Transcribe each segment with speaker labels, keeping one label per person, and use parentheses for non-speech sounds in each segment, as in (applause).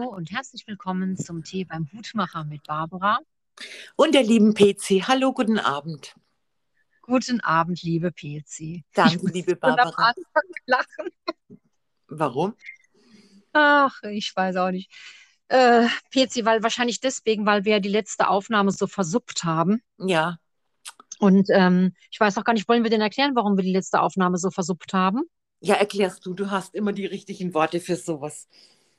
Speaker 1: Hallo und herzlich willkommen zum Tee beim Hutmacher mit Barbara.
Speaker 2: Und der lieben PC. Hallo, guten Abend.
Speaker 1: Guten Abend, liebe PC.
Speaker 2: Danke, liebe Barbara.
Speaker 1: lachen.
Speaker 2: Warum?
Speaker 1: Ach, ich weiß auch nicht. Äh, PC, weil wahrscheinlich deswegen, weil wir die letzte Aufnahme so versuppt haben.
Speaker 2: Ja.
Speaker 1: Und ähm, ich weiß auch gar nicht, wollen wir denn erklären, warum wir die letzte Aufnahme so versuppt haben?
Speaker 2: Ja, erklärst du. Du hast immer die richtigen Worte für sowas.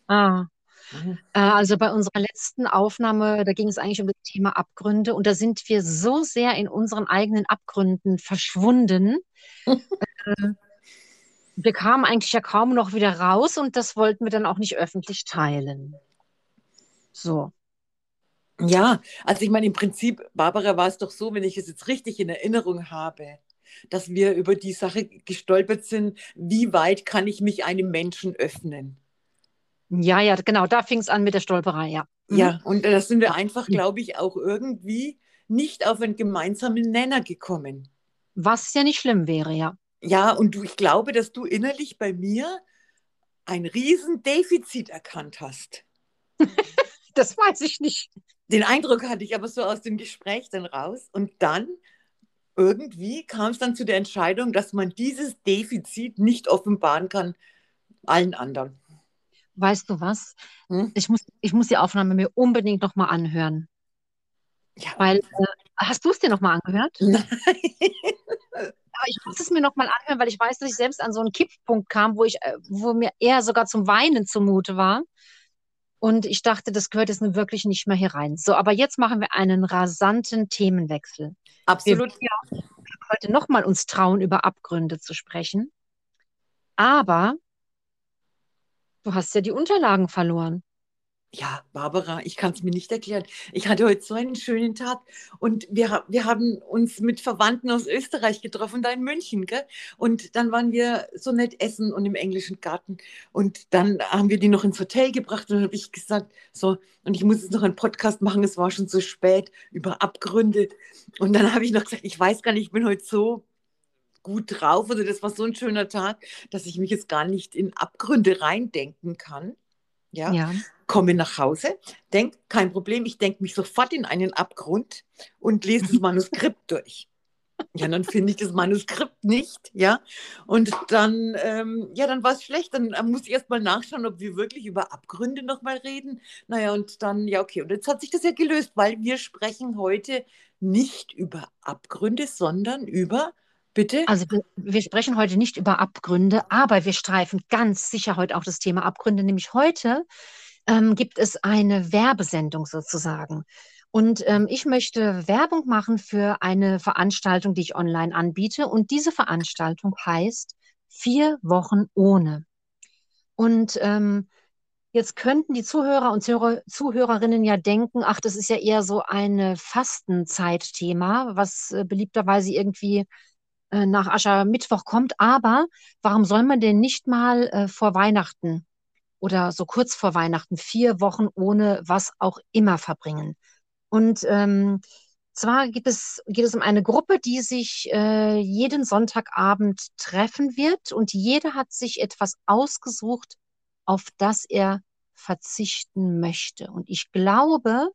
Speaker 1: Ah. Mhm. Äh, also bei unserer letzten Aufnahme, da ging es eigentlich um das Thema Abgründe und da sind wir so sehr in unseren eigenen Abgründen verschwunden. äh, wir kamen eigentlich ja kaum noch wieder raus und das wollten wir dann auch nicht öffentlich teilen. So.
Speaker 2: Ja, also ich meine, im Prinzip, Barbara, war es doch so, wenn ich es jetzt richtig in Erinnerung habe, dass wir über die Sache gestolpert sind, wie weit kann ich mich einem Menschen öffnen?
Speaker 1: Ja, ja, genau, da fing es an mit der Stolperei, ja.
Speaker 2: Mhm. Ja, und da sind wir einfach, glaube ich, auch irgendwie nicht auf einen gemeinsamen Nenner gekommen.
Speaker 1: Was ja nicht schlimm wäre, ja.
Speaker 2: Ja, und du, ich glaube, dass du innerlich bei mir ein Riesendefizit erkannt hast. (laughs)
Speaker 1: das weiß ich nicht.
Speaker 2: Den Eindruck hatte ich aber so aus dem Gespräch dann raus. Und dann irgendwie kam es dann zu der Entscheidung, dass man dieses Defizit nicht offenbaren kann allen anderen.
Speaker 1: Weißt du was? Hm? Ich, muss, ich muss die Aufnahme mir unbedingt nochmal anhören. Ja. Weil, äh, hast du es dir nochmal angehört?
Speaker 2: Nein. (laughs)
Speaker 1: Aber ich muss es mir nochmal anhören, weil ich weiß, dass ich selbst an so einen Kipppunkt kam, wo ich, äh, wo mir eher sogar zum Weinen zumute war. Und ich dachte, das gehört jetzt nun wirklich nicht mehr hier rein. So, aber jetzt machen wir einen rasanten Themenwechsel.
Speaker 2: Absolut.
Speaker 1: Wir ja heute nochmal uns trauen, über Abgründe zu sprechen. Aber du hast ja die Unterlagen verloren.
Speaker 2: Ja, Barbara, ich kann es mir nicht erklären. Ich hatte heute so einen schönen Tag und wir, wir haben uns mit Verwandten aus Österreich getroffen, da in München. Gell? Und dann waren wir so nett essen und im englischen Garten. Und dann haben wir die noch ins Hotel gebracht und habe ich gesagt, so, und ich muss jetzt noch einen Podcast machen, es war schon so spät, über Abgründe. Und dann habe ich noch gesagt, ich weiß gar nicht, ich bin heute so gut drauf oder das war so ein schöner Tag, dass ich mich jetzt gar nicht in Abgründe reindenken kann. Ja. ja. Komme nach Hause, denke, kein Problem, ich denke mich sofort in einen Abgrund und lese das (laughs) Manuskript durch. Ja, dann finde ich das Manuskript nicht, ja. Und dann, ähm, ja, dann war es schlecht. Dann äh, muss ich erst mal nachschauen, ob wir wirklich über Abgründe nochmal reden. Naja, und dann, ja, okay. Und jetzt hat sich das ja gelöst, weil wir sprechen heute nicht über Abgründe, sondern über Bitte?
Speaker 1: Also wir, sprechen heute nicht über Abgründe, aber wir streifen ganz sicher heute auch das Thema Abgründe. Nämlich heute ähm, gibt es eine Werbesendung sozusagen. Und ähm, ich möchte Werbung machen für eine Veranstaltung, die ich online anbiete. Und diese Veranstaltung heißt Vier Wochen ohne. Und ähm, Jetzt könnten die Zuhörer und Zuhörer, Zuhörerinnen ja denken, ach, das ist ja eher so ein Fastenzeitthema, was äh, beliebterweise irgendwie äh, nach Aschermittwoch kommt. Aber warum soll man denn nicht mal äh, vor Weihnachten oder so kurz vor Weihnachten vier Wochen ohne was auch immer verbringen? Und ähm, zwar gibt es, geht es um eine Gruppe, die sich äh, jeden Sonntagabend treffen wird und jeder hat sich etwas ausgesucht, auf das er verzichten möchte. Und ich glaube,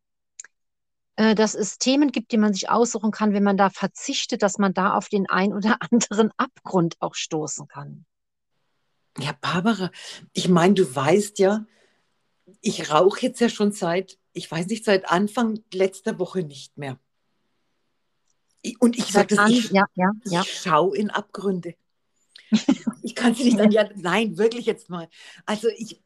Speaker 1: dass es Themen gibt, die man sich aussuchen kann, wenn man da verzichtet, dass man da auf den ein oder (laughs) anderen Abgrund auch stoßen kann.
Speaker 2: Ja, Barbara, ich meine, du weißt ja, ich rauche jetzt ja schon seit, ich weiß nicht, seit Anfang letzter Woche nicht mehr. Und ich sage das, ich,
Speaker 1: ja, ja, ja.
Speaker 2: ich schaue in Abgründe. (laughs) ich kann es nicht an, ja, nein, wirklich jetzt mal. Also ich,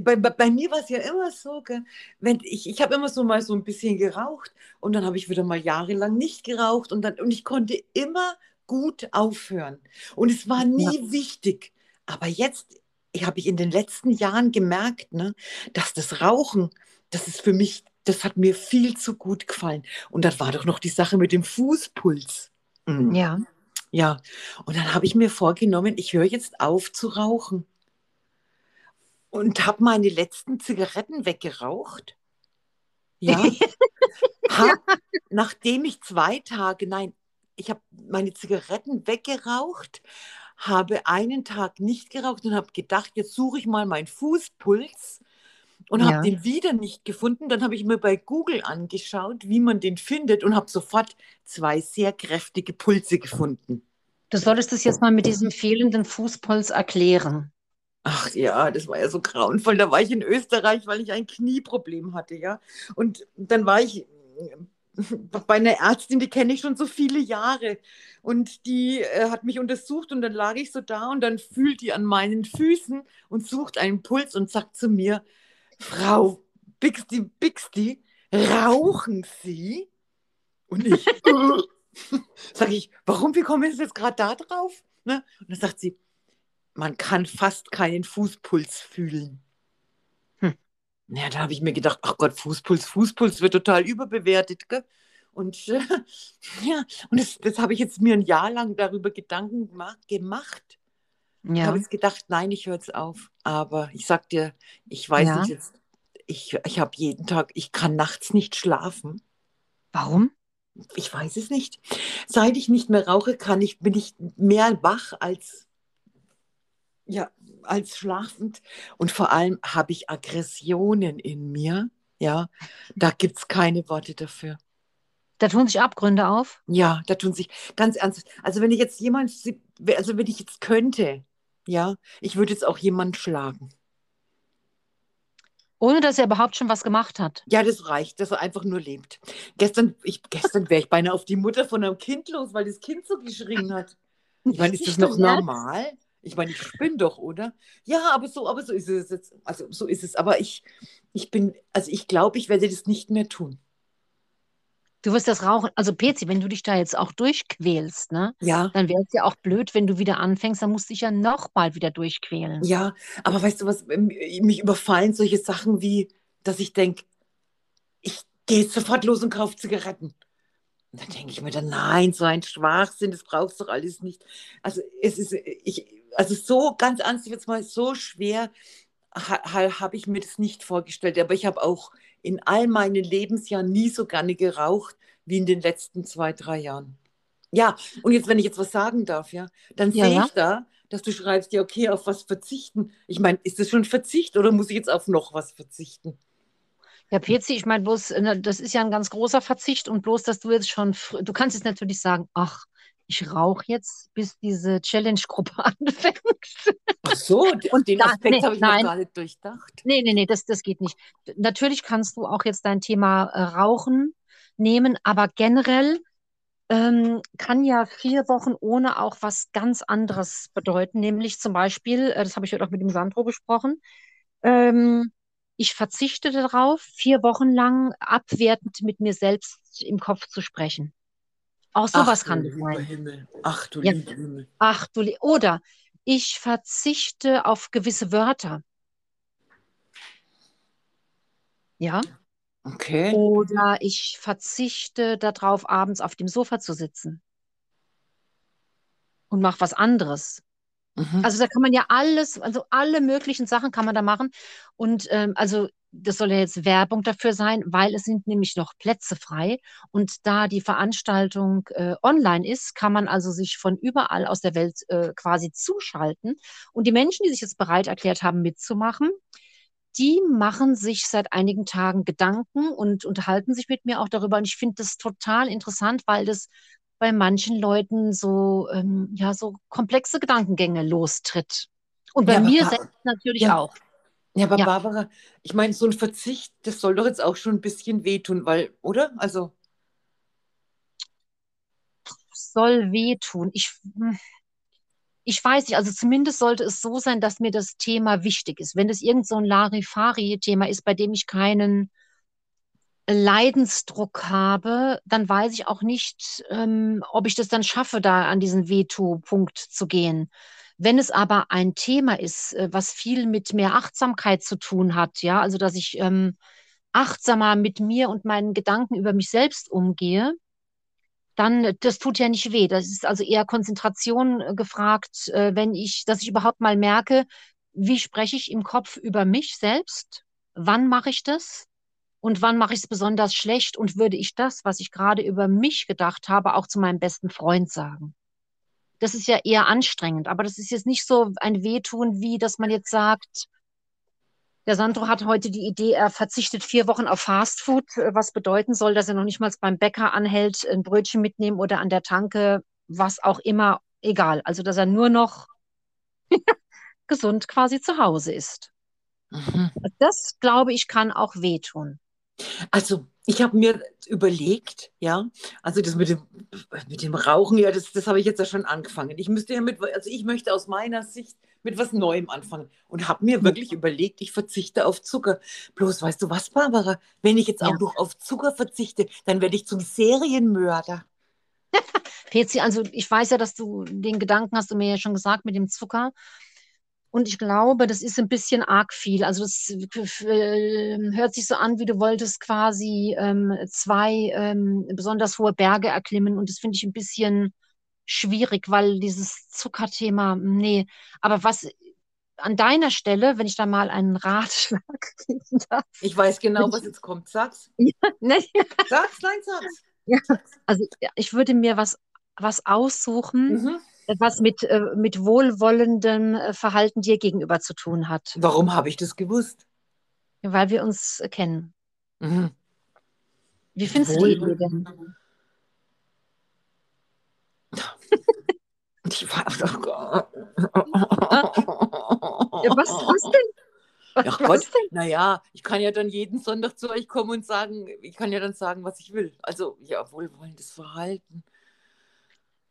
Speaker 2: bei, bei, mir war es ja immer so, gell, wenn ich, ich habe immer so mal so ein bisschen geraucht und dann habe ich wieder mal jahrelang nicht geraucht und, dann, und ich konnte immer gut aufhören. Und es war nie ja. wichtig. Aber jetzt habe ich in den letzten Jahren gemerkt, ne, dass das Rauchen, das ist für mich, das hat mir viel zu gut gefallen. Und dann war doch noch die Sache mit dem Fußpuls.
Speaker 1: Mhm. Ja.
Speaker 2: Ja. Und dann habe ich mir vorgenommen, ich höre jetzt auf zu rauchen und habe meine letzten Zigaretten weggeraucht. Ja. (laughs) hab, nachdem ich zwei Tage, nein, ich habe meine Zigaretten weggeraucht, habe einen Tag nicht geraucht und habe gedacht, jetzt suche ich mal meinen Fußpuls und
Speaker 1: Ja.
Speaker 2: habe den wieder nicht gefunden. Dann habe ich mir bei Google angeschaut, wie man den findet und habe sofort zwei sehr kräftige Pulse gefunden.
Speaker 1: Du solltest es jetzt mal mit diesem fehlenden Fußpuls erklären.
Speaker 2: Ach ja, das war ja so grauenvoll. Da war ich in Österreich, weil ich ein Knieproblem hatte, ja. Und dann war ich bei einer Ärztin, die kenne ich schon so viele Jahre. Und die äh, hat mich untersucht und dann lag ich so da und dann fühlt die an meinen Füßen und sucht einen Puls und sagt zu mir, Frau Bixty, Bixty, rauchen Sie? Und ich (laughs) sage ich, warum, wie kommen Sie jetzt gerade da drauf? Ne? Und dann sagt sie, man kann fast keinen Fußpuls fühlen.
Speaker 1: Hm.
Speaker 2: Ja, da habe ich mir gedacht, ach Gott, Fußpuls, Fußpuls wird total überbewertet. Gell? Und äh, (laughs) ja, und das, das habe ich jetzt mir ein Jahr lang darüber Gedanken gema- gemacht. Ich
Speaker 1: Ja.
Speaker 2: habe jetzt gedacht, nein, ich höre jetzt auf. Aber ich sag dir, ich weiß
Speaker 1: Ja.
Speaker 2: nicht jetzt, ich, ich habe jeden Tag, ich kann nachts nicht schlafen.
Speaker 1: Warum?
Speaker 2: Ich weiß es nicht. Seit ich nicht mehr rauche, kann ich, bin ich mehr wach als, ja, als schlafend. Und vor allem habe ich Aggressionen in mir. Ja, da gibt es keine Worte dafür.
Speaker 1: Da tun sich Abgründe auf.
Speaker 2: Ja, da tun sich ganz ernst. Also wenn ich jetzt jemand, also wenn ich jetzt könnte, ja, ich würde jetzt auch jemanden schlagen.
Speaker 1: Ohne dass er überhaupt schon was gemacht hat.
Speaker 2: Ja, das reicht, dass er einfach nur lebt. Gestern, ich, gestern wäre ich beinahe auf die Mutter von einem Kind los, weil das Kind so geschrien hat. Ich meine, ist das noch normal? Ich meine, ich spinne doch, oder? Ja, aber so, aber so ist es jetzt. Also so ist es. Aber ich, ich bin, also ich glaube, ich werde das nicht mehr tun.
Speaker 1: Du wirst das Rauchen, also Pezi, wenn du dich da jetzt auch durchquälst, ne,
Speaker 2: Ja,
Speaker 1: dann wäre es ja auch blöd, wenn du wieder anfängst, dann musst du dich ja nochmal wieder durchquälen.
Speaker 2: ja. Aber weißt du was, ähm, mich überfallen solche Sachen wie, dass ich denke, ich gehe jetzt sofort los und kaufe Zigaretten. Und dann denke ich mir dann, nein, so ein Schwachsinn, das brauchst du doch alles nicht. Also es ist, ich, also so ganz ernst jetzt mal, so schwer ha, ha, habe ich mir das nicht vorgestellt. Aber ich habe auch in all meinen Lebensjahren nie so gerne geraucht wie in den letzten zwei, drei Jahren. Ja, und jetzt, wenn ich jetzt was sagen darf, ja, dann
Speaker 1: Ja,
Speaker 2: sehe
Speaker 1: ja.
Speaker 2: ich da, dass du schreibst, ja, okay, auf was verzichten. Ich meine, ist das schon Verzicht oder muss ich jetzt auf noch was verzichten?
Speaker 1: Ja, Pezi, ich meine bloß, äh, das ist ja ein ganz großer Verzicht und bloß, dass du jetzt schon, du kannst jetzt natürlich sagen, ach, ich rauche jetzt, bis diese Challenge-Gruppe (laughs) anfängt.
Speaker 2: Ach so,
Speaker 1: Und
Speaker 2: den
Speaker 1: da-
Speaker 2: Aspekt
Speaker 1: nee,
Speaker 2: habe ich noch
Speaker 1: nein.
Speaker 2: gar nicht durchdacht.
Speaker 1: Nee, nee, nee, das, das geht nicht. Natürlich kannst du auch jetzt dein Thema äh, Rauchen nehmen, aber generell ähm, kann ja vier Wochen ohne auch was ganz anderes bedeuten, nämlich zum Beispiel, äh, das habe ich heute auch mit dem Sandro besprochen, ähm, ich verzichte darauf, vier Wochen lang abwertend mit mir selbst im Kopf zu sprechen. Auch sowas
Speaker 2: Ach,
Speaker 1: kann sein.
Speaker 2: Himmel. Ach du
Speaker 1: Ja.
Speaker 2: lieber Himmel.
Speaker 1: Ach du, Le- oder ich verzichte auf gewisse Wörter. Ja.
Speaker 2: Okay.
Speaker 1: Oder ich verzichte darauf, abends auf dem Sofa zu sitzen und mache was anderes.
Speaker 2: Mhm.
Speaker 1: Also da kann man ja alles, also alle möglichen Sachen kann man da machen. Und ähm, also das soll ja jetzt Werbung dafür sein, weil es sind nämlich noch Plätze frei. Und da die Veranstaltung äh, online ist, kann man also sich von überall aus der Welt äh, quasi zuschalten. Und die Menschen, die sich jetzt bereit erklärt haben, mitzumachen, die machen sich seit einigen Tagen Gedanken und unterhalten sich mit mir auch darüber. Und ich finde das total interessant, weil das bei manchen Leuten so, ähm, ja, so komplexe Gedankengänge lostritt. Und bei
Speaker 2: Ja,
Speaker 1: mir selbst natürlich
Speaker 2: ja.
Speaker 1: auch.
Speaker 2: Ja, aber
Speaker 1: Ja.
Speaker 2: Barbara, ich meine, so ein Verzicht, das soll doch jetzt auch schon ein bisschen wehtun, weil, oder? Also,
Speaker 1: Soll wehtun. Ich, hm, ich weiß nicht, also zumindest sollte es so sein, dass mir das Thema wichtig ist. Wenn es irgend so ein Larifari-Thema ist, bei dem ich keinen Leidensdruck habe, dann weiß ich auch nicht, ähm, ob ich das dann schaffe, da an diesen Veto-Punkt zu gehen. Wenn es aber ein Thema ist, äh, was viel mit mehr Achtsamkeit zu tun hat, ja, also dass ich ähm, achtsamer mit mir und meinen Gedanken über mich selbst umgehe, dann, äh, das tut ja nicht weh. Das ist also eher Konzentration äh, gefragt, äh, wenn ich, dass ich überhaupt mal merke, wie spreche ich im Kopf über mich selbst? Wann mache ich das? Und wann mache ich es besonders schlecht? Und würde ich das, was ich gerade über mich gedacht habe, auch zu meinem besten Freund sagen? Das ist ja eher anstrengend, aber das ist jetzt nicht so ein Wehtun, wie dass man jetzt sagt, Der Sandro hat heute die Idee, er verzichtet vier Wochen auf Fastfood, was bedeuten soll, dass er noch nicht mal beim Bäcker anhält, ein Brötchen mitnehmen oder an der Tanke, was auch immer, egal. Also, dass er nur noch (laughs) gesund quasi zu Hause ist.
Speaker 2: Mhm.
Speaker 1: Das, glaube ich, kann auch wehtun.
Speaker 2: Also, ich habe mir überlegt, ja, also das mit dem, mit dem Rauchen, ja, das, das habe ich jetzt ja schon angefangen. Ich müsste ja mit, also ich möchte aus meiner Sicht mit was Neuem anfangen und habe mir wirklich überlegt, ich verzichte auf Zucker. Bloß, weißt du was, Barbara? Wenn ich jetzt auch
Speaker 1: Ja.
Speaker 2: noch auf Zucker verzichte, dann werde ich zum Serienmörder. (laughs)
Speaker 1: Pezi, also ich weiß ja, dass du den Gedanken hast du mir ja schon gesagt mit dem Zucker. Und ich glaube, das ist ein bisschen arg viel. Also das äh, hört sich so an, wie du wolltest quasi ähm, zwei ähm, besonders hohe Berge erklimmen. Und das finde ich ein bisschen schwierig, weil dieses Zuckerthema, nee. Aber was an deiner Stelle, wenn ich da mal einen (laughs) Ratschlag geben darf,
Speaker 2: Ich weiß genau, was jetzt kommt. Sag's. (laughs)
Speaker 1: ne?
Speaker 2: Sag's, nein, sag's.
Speaker 1: Ja, also ja, ich würde mir was, was aussuchen,
Speaker 2: Mhm.
Speaker 1: Was mit, äh, mit wohlwollendem äh, Verhalten dir gegenüber zu tun hat,
Speaker 2: Warum habe ich das gewusst?
Speaker 1: weil wir uns äh, kennen.
Speaker 2: Mhm.
Speaker 1: Wie findest du die Idee denn? (laughs)
Speaker 2: Ich war, Gott.
Speaker 1: Ja, was, was denn? Was,
Speaker 2: Ach
Speaker 1: was
Speaker 2: Gott,
Speaker 1: denn?
Speaker 2: naja, ich kann ja dann jeden Sonntag zu euch kommen und sagen, ich kann ja dann sagen, was ich will. Also, ja, wohlwollendes Verhalten.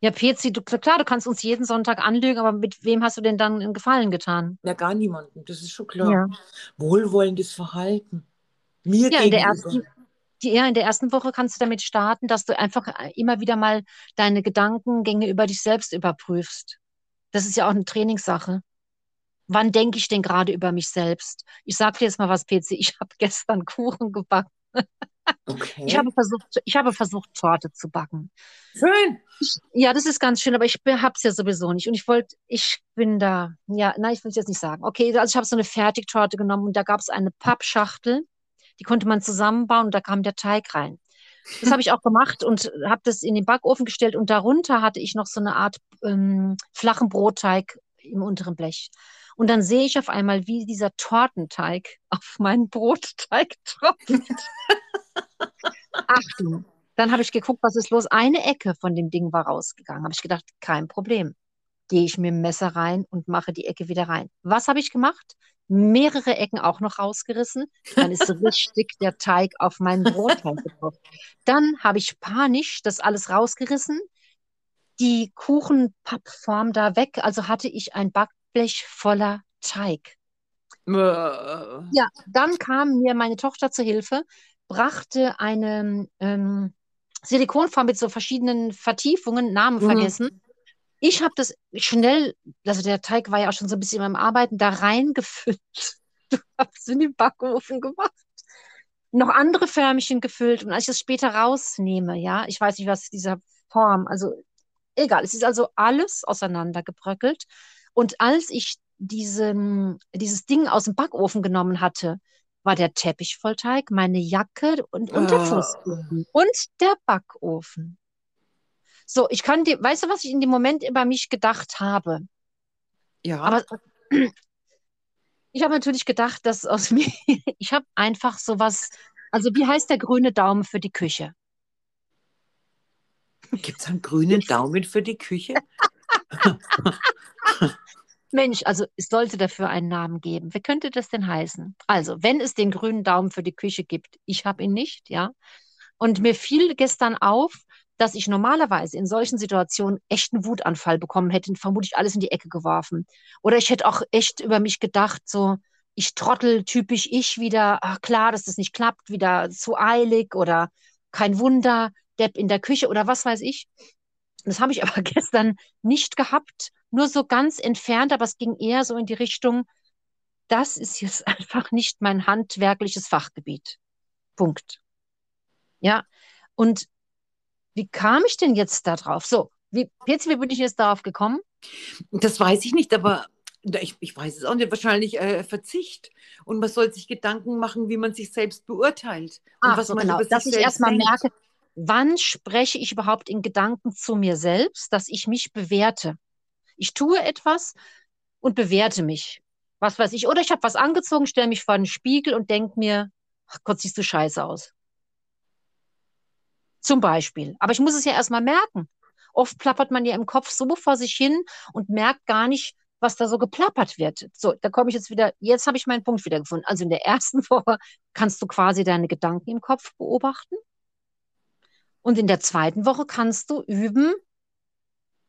Speaker 1: Ja, Pezi, du, klar, du kannst uns jeden Sonntag anlügen, aber mit wem hast du denn dann einen Gefallen getan?
Speaker 2: Ja, gar niemanden, das ist schon klar.
Speaker 1: Ja.
Speaker 2: Wohlwollendes Verhalten. Mir
Speaker 1: Ja, in der
Speaker 2: gegenüber.
Speaker 1: ersten, die, ja, in der ersten Woche kannst du damit starten, dass du einfach äh, immer wieder mal deine Gedankengänge über dich selbst überprüfst. Das ist ja auch eine Trainingssache. Wann denke ich denn gerade über mich selbst? Ich sag dir jetzt mal was, PC. Ich (laughs) habe gestern Kuchen gebacken.
Speaker 2: Okay.
Speaker 1: Ich habe versucht, ich habe versucht, Torte zu backen.
Speaker 2: Schön.
Speaker 1: Ja, das ist ganz schön, aber ich habe es ja sowieso nicht. Und ich wollte, ich bin da, ja, nein, ich will es jetzt nicht sagen. Okay, also ich habe so eine Fertigtorte genommen und da gab es eine Pappschachtel, die konnte man zusammenbauen und da kam der Teig rein. Das habe ich auch gemacht und habe das in den Backofen gestellt und darunter hatte ich noch so eine Art ähm, flachen Brotteig im unteren Blech. Und dann sehe ich auf einmal, wie dieser Tortenteig (laughs) auf meinen Brotteig tropft. (laughs) Achtung. Dann habe ich geguckt, was ist los. Eine Ecke von dem Ding war rausgegangen. Habe ich gedacht, kein Problem. Gehe ich mit dem Messer rein und mache die Ecke wieder rein. Was habe ich gemacht? Mehrere Ecken auch noch rausgerissen. Dann ist richtig (laughs) der Teig auf meinen Brotteig getroffen. Dann habe ich panisch das alles rausgerissen, die Kuchenpappform da weg. Also hatte ich ein Backblech voller Teig. Ja, dann kam mir meine Tochter zur Hilfe, brachte eine ähm, Silikonform mit so verschiedenen Vertiefungen, Namen
Speaker 2: Mhm.
Speaker 1: vergessen. Ich habe das schnell, also der Teig war ja auch schon so ein bisschen beim Arbeiten, da reingefüllt. (laughs) Du hast es in den Backofen gemacht. Noch andere Förmchen gefüllt. Und als ich das später rausnehme, ja, ich weiß nicht, was dieser Form, also egal, es ist also alles auseinandergebröckelt. Und als ich diesen, dieses Ding aus dem Backofen genommen hatte, war der Teppich voll Teig, meine Jacke und, und der
Speaker 2: Ah.
Speaker 1: Fußboden und der Backofen. So, ich kann dir, weißt du, was ich in dem Moment über mich gedacht habe?
Speaker 2: ja.
Speaker 1: Aber (clears throat) ich habe natürlich gedacht, dass aus (laughs) mir, ich habe einfach sowas, also wie heißt der grüne Daumen für die Küche?
Speaker 2: Gibt es einen grünen Daumen für die Küche? (laughs) (laughs)
Speaker 1: Mensch, also es sollte dafür einen Namen geben. Wie könnte das denn heißen? Also, wenn es den grünen Daumen für die Küche gibt, ich habe ihn nicht, ja. Und mir fiel gestern auf, dass ich normalerweise in solchen Situationen echt einen Wutanfall bekommen hätte und vermutlich alles in die Ecke geworfen. Oder ich hätte auch echt über mich gedacht, so, ich trottel, typisch ich wieder, ach klar, dass das nicht klappt, wieder zu eilig oder kein Wunder, Depp in der Küche oder was weiß ich. Das habe ich (laughs) aber gestern nicht gehabt, nur so ganz entfernt, aber es ging eher so in die Richtung, das ist jetzt (laughs) einfach nicht mein handwerkliches Fachgebiet. Punkt. Ja, und wie kam ich denn jetzt da drauf? So, wie, jetzt, wie bin ich jetzt darauf gekommen?
Speaker 2: Das weiß ich nicht, aber ich, ich weiß es auch nicht. Wahrscheinlich äh, Verzicht. Und man soll sich Gedanken machen, wie man sich selbst beurteilt. Und
Speaker 1: Ach
Speaker 2: was
Speaker 1: so,
Speaker 2: man
Speaker 1: genau, dass ich erstmal merke, wann spreche ich überhaupt in Gedanken zu mir selbst, dass ich mich bewerte. Ich tue etwas und bewerte mich. was weiß ich. Oder ich habe was angezogen, stelle mich vor den Spiegel und denke mir, ach Gott, siehst du scheiße aus. Zum Beispiel. Aber ich muss es ja erstmal merken. Oft plappert man ja im Kopf so vor sich hin und merkt gar nicht, was da so geplappert wird. So, da komme ich jetzt wieder, jetzt habe ich meinen Punkt wieder gefunden. Also in der ersten (laughs) Woche kannst du quasi deine Gedanken im Kopf beobachten. Und in der zweiten Woche kannst du üben,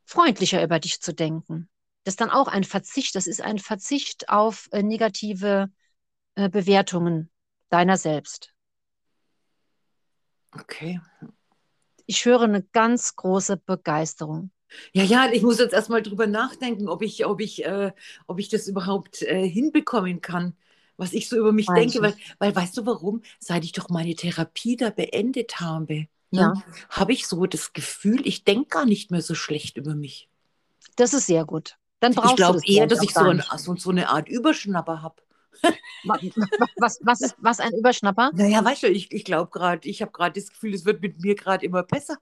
Speaker 1: freundlicher über dich zu denken. Das ist dann auch ein Verzicht. Das ist ein Verzicht auf äh, negative äh, Bewertungen deiner selbst.
Speaker 2: Okay.
Speaker 1: Ich höre eine ganz große Begeisterung.
Speaker 2: Ja, ja, ich muss jetzt erstmal drüber nachdenken, ob ich, ob ich, äh, ob ich das überhaupt äh, hinbekommen kann, was ich so über mich
Speaker 1: Weiß
Speaker 2: denke. Weil, weil, weißt du warum? Seit ich doch meine Therapie da beendet habe, ne,
Speaker 1: Ja,
Speaker 2: habe ich so das Gefühl, ich denke gar nicht mehr so schlecht über mich.
Speaker 1: das ist sehr gut. Dann
Speaker 2: Ich
Speaker 1: brauchst du
Speaker 2: glaube
Speaker 1: das
Speaker 2: eher, dass ich so, ein, so, so eine Art Überschnapper habe.
Speaker 1: Wa- Was, was ist was ein Überschnapper?
Speaker 2: Naja, weißt du, ich, ich glaube gerade, ich habe gerade das Gefühl, es wird mit mir gerade immer besser.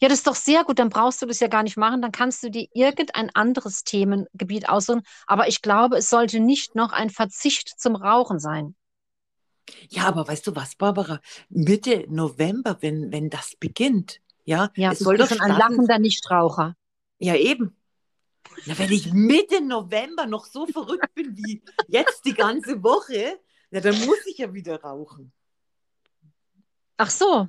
Speaker 1: Ja, das ist doch sehr gut. Dann brauchst du das ja gar nicht machen. Dann kannst du dir irgendein anderes Themengebiet aussuchen. Aber ich glaube, es sollte nicht noch ein Verzicht zum Rauchen sein.
Speaker 2: Ja, aber weißt du was, Barbara? Mitte November, wenn, wenn das beginnt, ja,
Speaker 1: Ja,
Speaker 2: es
Speaker 1: ich
Speaker 2: soll doch
Speaker 1: schon ein lachender Nichtraucher.
Speaker 2: Ja, eben. Na, wenn ich Mitte November noch so verrückt bin wie jetzt die ganze Woche, ja, dann muss ich ja wieder rauchen.
Speaker 1: Ach so.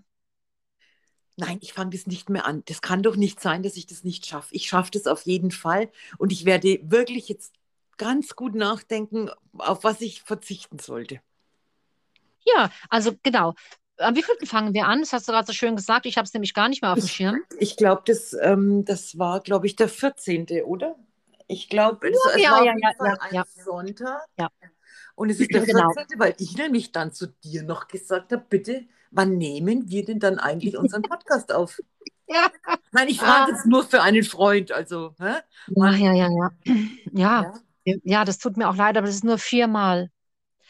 Speaker 2: Nein, ich fange das nicht mehr an. Das kann doch nicht sein, dass ich das nicht schaffe. Ich schaffe das auf jeden Fall und ich werde wirklich jetzt ganz gut nachdenken, auf was ich verzichten sollte.
Speaker 1: Ja, also genau. Am wievielten fangen wir an? Das hast du gerade so schön gesagt. Ich habe es nämlich gar nicht mehr auf dem
Speaker 2: Ich,
Speaker 1: Schirm.
Speaker 2: ich glaube, das, ähm, das war, glaube ich, der 14., oder? Ich glaube, es, es
Speaker 1: Ja,
Speaker 2: war
Speaker 1: ja, ja, ja,
Speaker 2: ein
Speaker 1: ja,
Speaker 2: Sonntag.
Speaker 1: ja.
Speaker 2: Und es ist der (clears throat)
Speaker 1: Genau.
Speaker 2: 14., weil ich nämlich dann zu dir noch gesagt habe, bitte, wann nehmen wir denn dann eigentlich unseren (laughs) Podcast auf?
Speaker 1: Ja.
Speaker 2: Nein, ich
Speaker 1: Ah.
Speaker 2: frage jetzt nur für einen Freund, also, hä?
Speaker 1: Ja, ja, ja, ja. (clears throat) Ja,
Speaker 2: ja?
Speaker 1: ja, das tut mir auch leid, aber das ist nur viermal.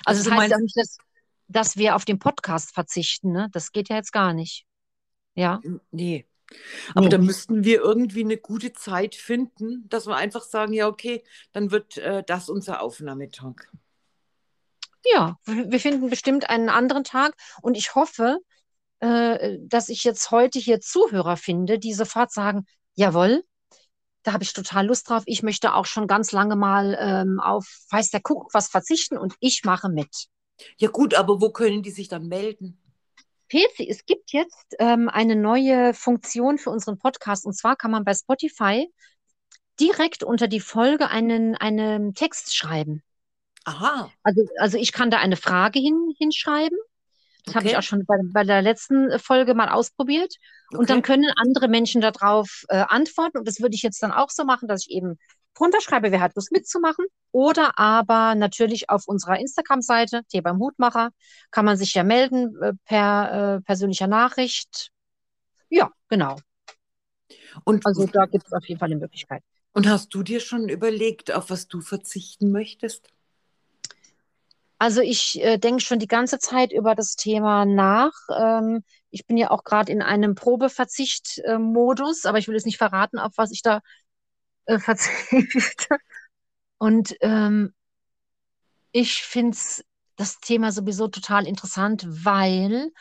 Speaker 1: Also
Speaker 2: Also
Speaker 1: das heißt ja nicht, dass, dass wir auf den Podcast verzichten, ne? Das geht ja jetzt gar nicht. Ja,
Speaker 2: nee. Aber
Speaker 1: nee.
Speaker 2: da müssten wir irgendwie eine gute Zeit finden, dass wir einfach sagen, ja, okay, dann wird äh, das unser Aufnahmetag.
Speaker 1: Ja, wir finden bestimmt einen anderen Tag und ich hoffe, äh, dass ich jetzt heute hier Zuhörer finde, die sofort sagen, jawohl, da habe ich total Lust drauf. Ich möchte auch schon ganz lange mal ähm, auf weiß der Kuckuck was verzichten und ich mache mit.
Speaker 2: Ja gut, aber wo können die sich dann melden?
Speaker 1: Pezi, es gibt jetzt ähm, eine neue Funktion für unseren Podcast und zwar kann man bei Spotify direkt unter die Folge einen, einen Text schreiben.
Speaker 2: Aha,
Speaker 1: Also, also ich kann da eine Frage hin, hinschreiben. Das habe ich auch
Speaker 2: okay,
Speaker 1: schon bei, bei der letzten Folge mal ausprobiert. Und dann
Speaker 2: okay.
Speaker 1: können andere Menschen darauf äh, antworten. Und das würde ich jetzt dann auch so machen, dass ich eben drunter schreibe, wer hat Lust mitzumachen. Oder aber natürlich auf unserer Instagram-Seite, Tee beim Hutmacher, kann man sich ja melden äh, per äh, persönlicher Nachricht. Ja, genau.
Speaker 2: Und,
Speaker 1: Also da gibt es auf jeden Fall eine Möglichkeit.
Speaker 2: und hast du dir schon überlegt, auf was du verzichten möchtest?
Speaker 1: Also ich äh, denke schon die ganze Zeit über das Thema nach. Ähm, ich bin ja auch gerade in einem Probeverzicht-Modus, aber ich will jetzt nicht verraten, auf was ich da äh, (laughs) verzichte. Und ähm, ich finde das Thema sowieso total interessant, weil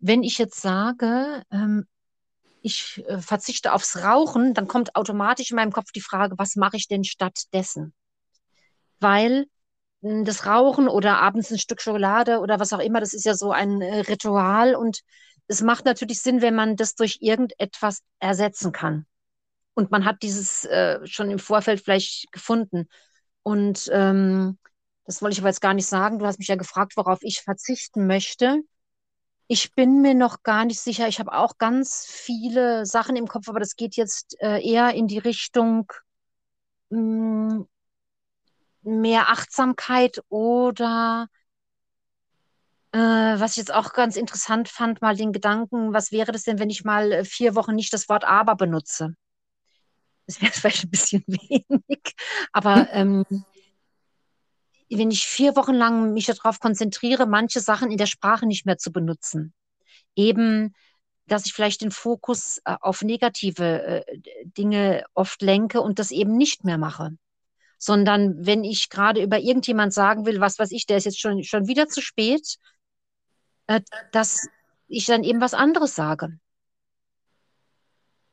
Speaker 1: wenn ich jetzt sage, ähm, ich äh, verzichte aufs Rauchen, dann kommt automatisch in meinem Kopf die Frage, was mache ich denn stattdessen? Weil mh, das Rauchen oder abends ein Stück Schokolade oder was auch immer, das ist ja so ein äh, Ritual und es macht natürlich Sinn, wenn man das durch irgendetwas ersetzen kann. Und man hat dieses äh, schon im Vorfeld vielleicht gefunden. Und ähm, das wollte ich aber jetzt gar nicht sagen. Du hast mich ja gefragt, worauf ich verzichten möchte. Ich bin mir noch gar nicht sicher. Ich habe auch ganz viele Sachen im Kopf, aber das geht jetzt äh, eher in die Richtung mh, mehr Achtsamkeit oder äh, was ich jetzt auch ganz interessant fand, mal den Gedanken, was wäre das denn, wenn ich mal äh, vier Wochen nicht das Wort aber benutze? Das wäre vielleicht ein bisschen (laughs) wenig, aber ähm, wenn ich vier Wochen lang mich darauf konzentriere, manche Sachen in der Sprache nicht mehr zu benutzen, eben, dass ich vielleicht den Fokus äh, auf negative äh, Dinge oft lenke und das eben nicht mehr mache. sondern wenn ich gerade über irgendjemand sagen will, was weiß ich, der ist jetzt schon, schon wieder zu spät, äh, dass ich dann eben was anderes sage.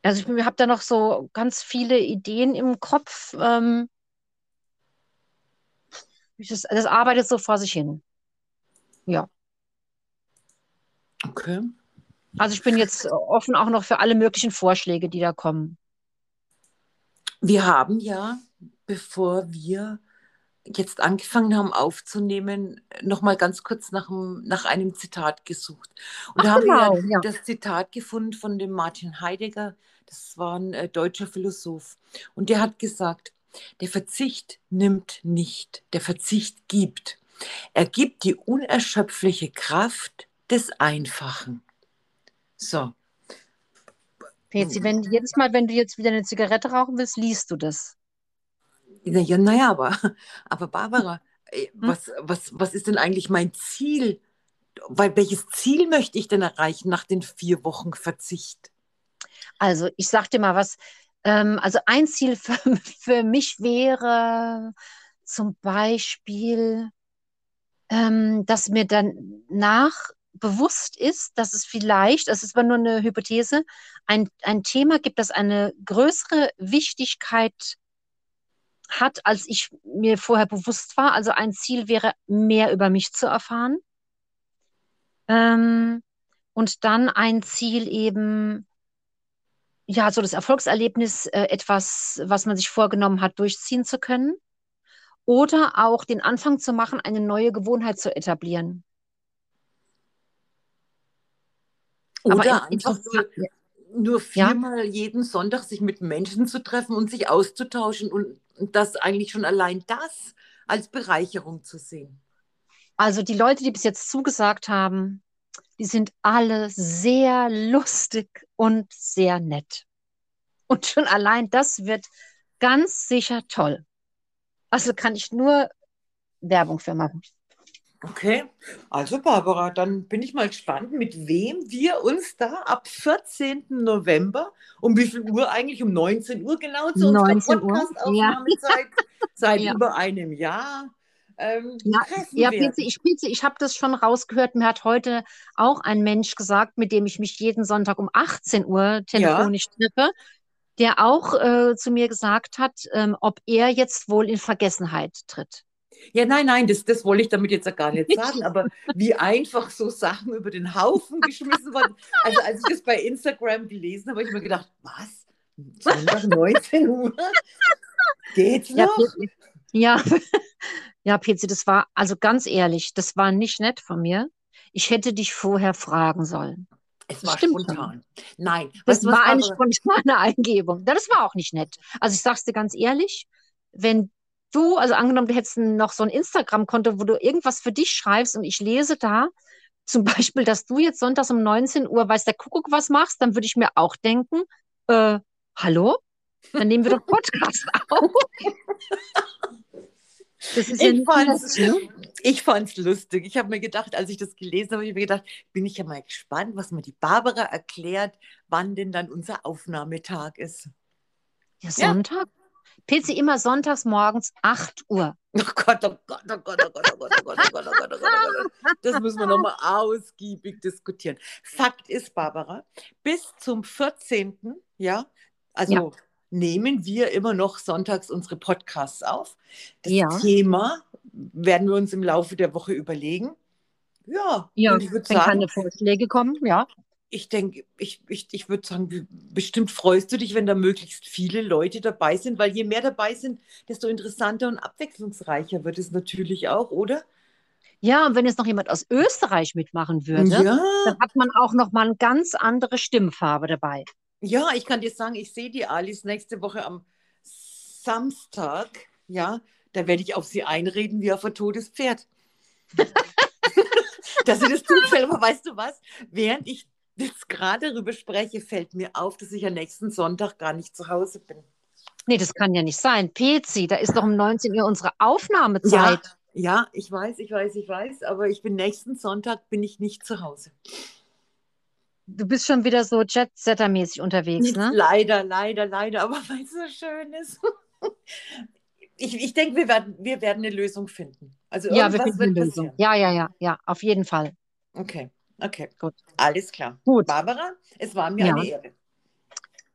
Speaker 1: Also ich habe da noch so ganz viele Ideen im Kopf. Ähm, das, das arbeitet so vor sich hin. Ja.
Speaker 2: Okay.
Speaker 1: Also ich bin jetzt offen auch noch für alle möglichen Vorschläge, die da kommen.
Speaker 2: Wir haben ja, bevor wir jetzt angefangen haben aufzunehmen, noch mal ganz kurz nach einem, nach einem Zitat gesucht. Und Ach, da haben genau, wir ja. das Zitat gefunden von dem Martin Heidegger, das war ein äh, deutscher Philosoph. Und der hat gesagt, der Verzicht nimmt nicht, der Verzicht gibt. Er gibt die unerschöpfliche Kraft des Einfachen. So.
Speaker 1: Petzi, wenn jedes Mal, wenn du jetzt wieder eine Zigarette rauchen willst, liest du das.
Speaker 2: Ja, naja, aber, (laughs) aber Barbara, hm? was, was, was ist denn eigentlich mein Ziel? Weil welches Ziel möchte ich denn erreichen nach den vier Wochen Verzicht?
Speaker 1: Also, ich sag dir mal was. Ähm, also, ein Ziel (laughs) für, für mich wäre zum Beispiel, ähm, dass mir danach bewusst ist, dass es vielleicht, das ist aber nur eine Hypothese, ein, ein Thema gibt, das eine größere Wichtigkeit hat, als ich mir vorher bewusst war. Also ein Ziel wäre, mehr über mich zu erfahren. Ähm, und dann ein Ziel eben, ja, so das Erfolgserlebnis, äh, etwas, was man sich vorgenommen hat, durchziehen zu können. Oder auch den Anfang zu machen, eine neue Gewohnheit zu etablieren.
Speaker 2: Oder Aber einfach nur, nur viermal ja? jeden Sonntag sich mit Menschen zu treffen und sich auszutauschen und, und das eigentlich schon allein das als Bereicherung zu sehen.
Speaker 1: Also die Leute, die bis jetzt zugesagt haben, die sind alle sehr lustig und sehr nett. Und schon allein das wird ganz sicher toll. Also kann ich nur Werbung für machen.
Speaker 2: Okay, also Barbara, dann bin ich mal gespannt, mit wem wir uns da ab 14. November, um wie viel Uhr eigentlich? Um 19 Uhr genau zu unserer Podcast-Aufnahmezeit, ja. seit (laughs) ja. über einem Jahr.
Speaker 1: Ähm, ja, ja Pizi, ich, Pizi, ich habe das schon rausgehört. Mir hat heute auch ein Mensch gesagt, mit dem ich mich jeden Sonntag um 18 Uhr telefonisch ja. treffe, der auch äh, zu mir gesagt hat, ähm, ob er jetzt wohl in Vergessenheit tritt.
Speaker 2: Ja, nein, nein, das, das wollte ich damit jetzt gar nicht (laughs) sagen, aber wie einfach so Sachen über den Haufen geschmissen wurden. (laughs) Also als ich das bei Instagram gelesen habe, habe ich mir gedacht, was? Sonntag 19 Uhr? Geht's noch?
Speaker 1: Ja, ja, (laughs) PC, das war, also ganz ehrlich, das war nicht nett von mir. Ich hätte dich vorher fragen sollen.
Speaker 2: Es war Stimmt spontan. Nein.
Speaker 1: Das war eine spontane (laughs) Eingebung. Das war auch nicht nett. Also ich sag's dir ganz ehrlich, wenn du, also angenommen, du hättest noch so ein Instagram-Konto, wo du irgendwas für dich schreibst und ich lese da, zum (laughs) Beispiel, dass du jetzt sonntags um 19 Uhr weiß der Kuckuck was machst, dann würde ich mir auch denken, äh, hallo? Dann nehmen wir doch Podcast auf.
Speaker 2: Das ist ich, ja ich fand es lustig. Ich habe mir gedacht, als ich das gelesen habe, ich mir gedacht, bin ich ja mal gespannt, was mir die Barbara erklärt, wann denn dann unser Aufnahmetag ist.
Speaker 1: Ja, Sonntag. PC immer sonntags morgens 8 Uhr.
Speaker 2: Oh Gott, oh Gott, oh Gott, oh Gott, oh Gott, oh Gott, oh Gott, oh Gott, oh Gott, oh Gott. Das müssen wir nochmal ausgiebig diskutieren. Fakt ist, Barbara, bis zum 14. Ja, also ja. Nehmen wir immer noch sonntags unsere Podcasts auf. Das ja. Thema werden wir uns im Laufe der Woche überlegen. Ja,
Speaker 1: ja und ich würde sagen, keine Vorschläge kommen, ja
Speaker 2: ich denke, ich, ich, ich würde sagen, bestimmt freust du dich, wenn da möglichst viele Leute dabei sind, weil je mehr dabei sind, desto interessanter und abwechslungsreicher wird es natürlich auch, oder?
Speaker 1: Ja, und wenn jetzt noch jemand aus Österreich mitmachen würde, ja. dann hat man auch noch mal eine ganz andere Stimmfarbe dabei.
Speaker 2: Ja, ich kann dir sagen, ich sehe die Alice nächste Woche am Samstag, ja, da werde ich auf sie einreden wie auf ein totes Pferd. (laughs) dass sie das tut, aber weißt du was? Während ich jetzt gerade darüber spreche, fällt mir auf, dass ich am nächsten Sonntag gar nicht zu Hause bin.
Speaker 1: Nee, das kann ja nicht sein. Pezi, da ist doch um 19 Uhr unsere Aufnahmezeit.
Speaker 2: Ja, ja, ich weiß, ich weiß, ich weiß, aber ich bin nächsten Sonntag bin ich nicht zu Hause.
Speaker 1: Du bist schon wieder so Jet-Setter-mäßig unterwegs, ne?
Speaker 2: Leider, leider, leider, aber (laughs) weil es so schön ist. (laughs) ich, ich denke, wir werden, wir werden eine Lösung finden. Also
Speaker 1: Ja, wir finden eine Lösung.
Speaker 2: passieren.
Speaker 1: Ja, ja, ja, ja, auf jeden Fall.
Speaker 2: Okay, okay.
Speaker 1: Gut.
Speaker 2: Alles klar.
Speaker 1: Gut.
Speaker 2: Barbara, es war mir
Speaker 1: Ja.
Speaker 2: eine Ehre.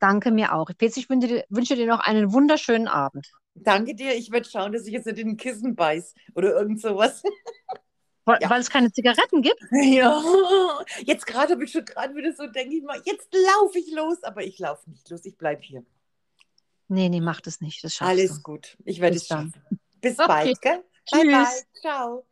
Speaker 1: Danke mir auch. Petz, ich wünsche dir, wünsche dir noch einen wunderschönen Abend.
Speaker 2: Danke dir. Ich werde schauen, dass ich jetzt nicht in den Kissen beiß oder irgend sowas. (laughs)
Speaker 1: Weil,
Speaker 2: Ja.
Speaker 1: weil es keine Zigaretten gibt? (laughs)
Speaker 2: Ja, jetzt gerade habe ich schon gerade wieder so, denke ich mal, jetzt laufe ich los, aber ich laufe nicht los, ich bleibe hier.
Speaker 1: Nee, nee, mach das nicht. Das schaffst
Speaker 2: Alles
Speaker 1: du.
Speaker 2: gut, ich werde es schaffen. Bis
Speaker 1: Okay.
Speaker 2: bald, gell? Bye, bye.
Speaker 1: Tschüss.
Speaker 2: Ciao.